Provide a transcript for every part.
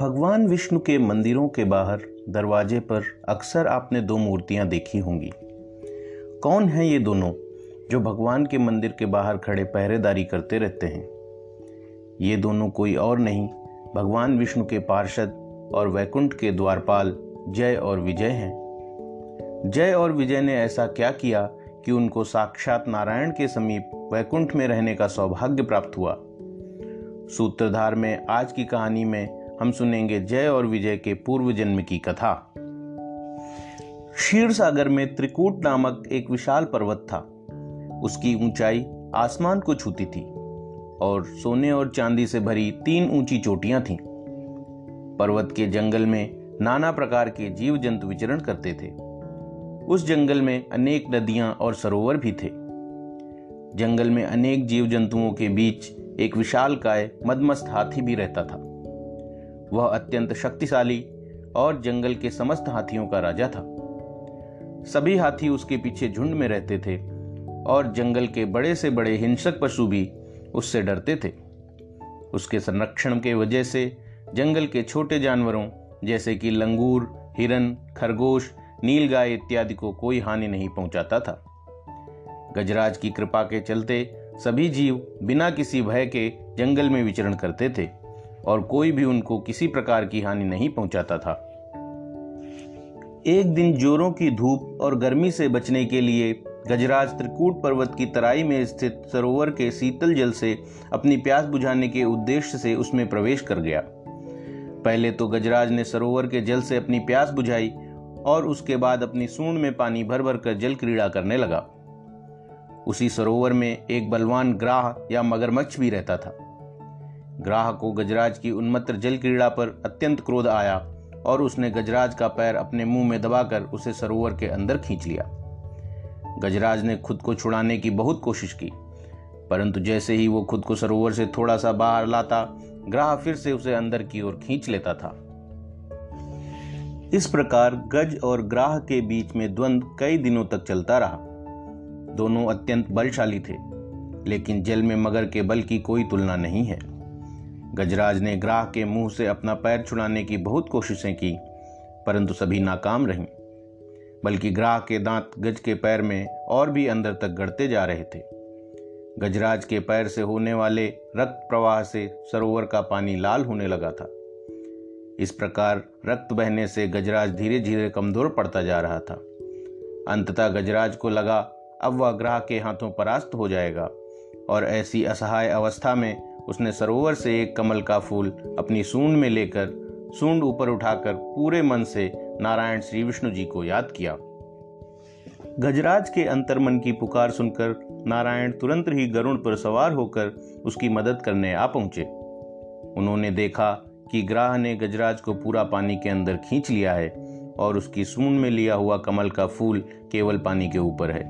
भगवान विष्णु के मंदिरों के बाहर दरवाजे पर अक्सर आपने दो मूर्तियाँ देखी होंगी। कौन है ये दोनों जो भगवान के मंदिर के बाहर खड़े पहरेदारी करते रहते हैं? ये दोनों कोई और नहीं, भगवान विष्णु के पार्षद और वैकुंठ के द्वारपाल जय और विजय हैं। जय और विजय ने ऐसा क्या किया कि उनको साक्षात नारायण के समीप वैकुंठ में रहने का सौभाग्य प्राप्त हुआ? सूत्रधार में आज की कहानी में हम सुनेंगे जय और विजय के पूर्व जन्म की कथा। क्षीर सागर में त्रिकूट नामक एक विशाल पर्वत था। उसकी ऊंचाई आसमान को छूती थी और सोने और चांदी से भरी तीन ऊँची चोटियाँ थीं। पर्वत के जंगल में नाना प्रकार के जीव जंतु विचरण करते थे। उस जंगल में अनेक नदियाँ और सरोवर भी थे। जंगल में अनेक जीव जंतुओं के बीच एक विशाल काय मदमस्त हाथी भी रहता था। वह अत्यंत शक्तिशाली और जंगल के समस्त हाथियों का राजा था। सभी हाथी उसके पीछे झुंड में रहते थे और जंगल के बड़े से बड़े हिंसक पशु भी उससे डरते थे। उसके संरक्षण के वजह से जंगल के छोटे जानवरों, जैसे कि लंगूर, हिरन, खरगोश, नीलगाय इत्यादि को कोई हानि नहीं पहुंचाता था। गजराज की कृपा के चलते सभी जीव बिना किसी भय के जंगल में विचरण करते थे। और कोई भी उनको किसी प्रकार की हानि नहीं पहुंचाता था। एक दिन जोरों की धूप और गर्मी से बचने के लिए गजराज त्रिकूट पर्वत की तराई में स्थित सरोवर के शीतल जल से अपनी प्यास बुझाने के उद्देश्य से उसमें प्रवेश कर गया। पहले तो गजराज ने सरोवर के जल से अपनी प्यास बुझाई और उसके बाद अपनी सूंड में पानी भर भर कर जल क्रीड़ा करने लगा। उसी सरोवर में एक बलवान ग्राह या मगरमच्छ भी रहता था। ग्राह को गजराज की उन्मत्र जल क्रीड़ा पर अत्यंत क्रोध आया और उसने गजराज का पैर अपने मुँह में दबाकर उसे सरोवर के अंदर खींच लिया। गजराज ने खुद को छुड़ाने की बहुत कोशिश की, परंतु जैसे ही वो खुद को सरोवर से थोड़ा सा बाहर लाता ग्राह फिर से उसे अंदर की ओर खींच लेता था। इस प्रकार गज और ग्राह के बीच में द्वंद्व कई दिनों तक चलता रहा। दोनों अत्यंत बलशाली थे, लेकिन जल में मगर के बल की कोई तुलना नहीं है। गजराज ने ग्राह के मुँह से अपना पैर छुड़ाने की बहुत कोशिशें की, परंतु सभी नाकाम रहीं, बल्कि ग्राह के दांत गज के पैर में और भी अंदर तक गढ़ते जा रहे थे। गजराज के पैर से होने वाले रक्त प्रवाह से सरोवर का पानी लाल होने लगा था। इस प्रकार रक्त बहने से गजराज धीरे धीरे कमज़ोर पड़ता जा रहा था। अंततः गजराज को लगा, अब वह ग्राह के हाथों परास्त हो जाएगा, और ऐसी असहाय अवस्था में उसने सरोवर से एक कमल का फूल अपनी सूंड में लेकर सूंड ऊपर उठाकर पूरे मन से नारायण श्री विष्णु जी को याद किया। गजराज के अंतर्मन की पुकार सुनकर नारायण तुरंत ही गरुण पर सवार होकर उसकी मदद करने आ पहुँचे। उन्होंने देखा कि ग्राह ने गजराज को पूरा पानी के अंदर खींच लिया है और उसकी सूंड में लिया हुआ कमल का फूल केवल पानी के ऊपर है।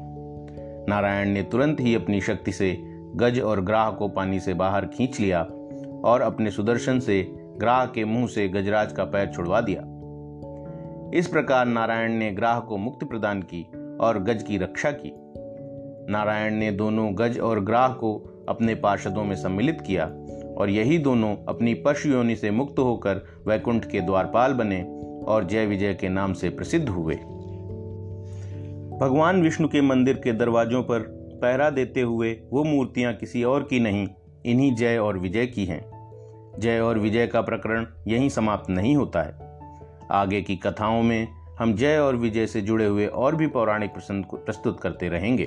नारायण ने तुरंत ही अपनी शक्ति से गज और ग्राह को पानी से बाहर खींच लिया और अपने सुदर्शन से ग्राह के मुँह से गजराज का पैर छुड़वा दिया। इस प्रकार नारायण ने ग्राह को मुक्ति प्रदान की और गज की रक्षा की। नारायण ने दोनों गज और ग्राह को अपने पार्षदों में सम्मिलित किया और यही दोनों अपनी पशु योनि से मुक्त होकर वैकुंठ के द्वारपाल बने और जय विजय के नाम से प्रसिद्ध हुए। भगवान विष्णु के मंदिर के दरवाजों पर पहरा देते हुए वो मूर्तियाँ किसी और की नहीं, इन्हीं जय और विजय की हैं। जय और विजय का प्रकरण यहीं समाप्त नहीं होता है। आगे की कथाओं में हम जय और विजय से जुड़े हुए और भी पौराणिक प्रसंग प्रस्तुत करते रहेंगे।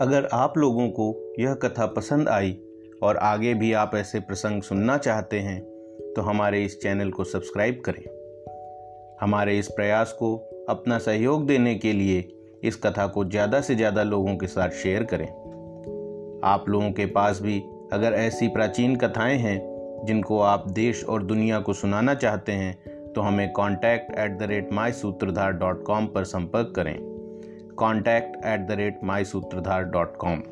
अगर आप लोगों को यह कथा पसंद आई और आगे भी आप ऐसे प्रसंग सुनना चाहते हैं तो हमारे इस चैनल को सब्सक्राइब करें। हमारे इस प्रयास को अपना सहयोग देने के लिए इस कथा को ज़्यादा से ज़्यादा लोगों के साथ शेयर करें। आप लोगों के पास भी अगर ऐसी प्राचीन कथाएँ हैं, जिनको आप देश और दुनिया को सुनाना चाहते हैं तो हमें contact at the rate my Sutradhar dot com पर संपर्क करें। Contact at the rate my Sutradhar dot com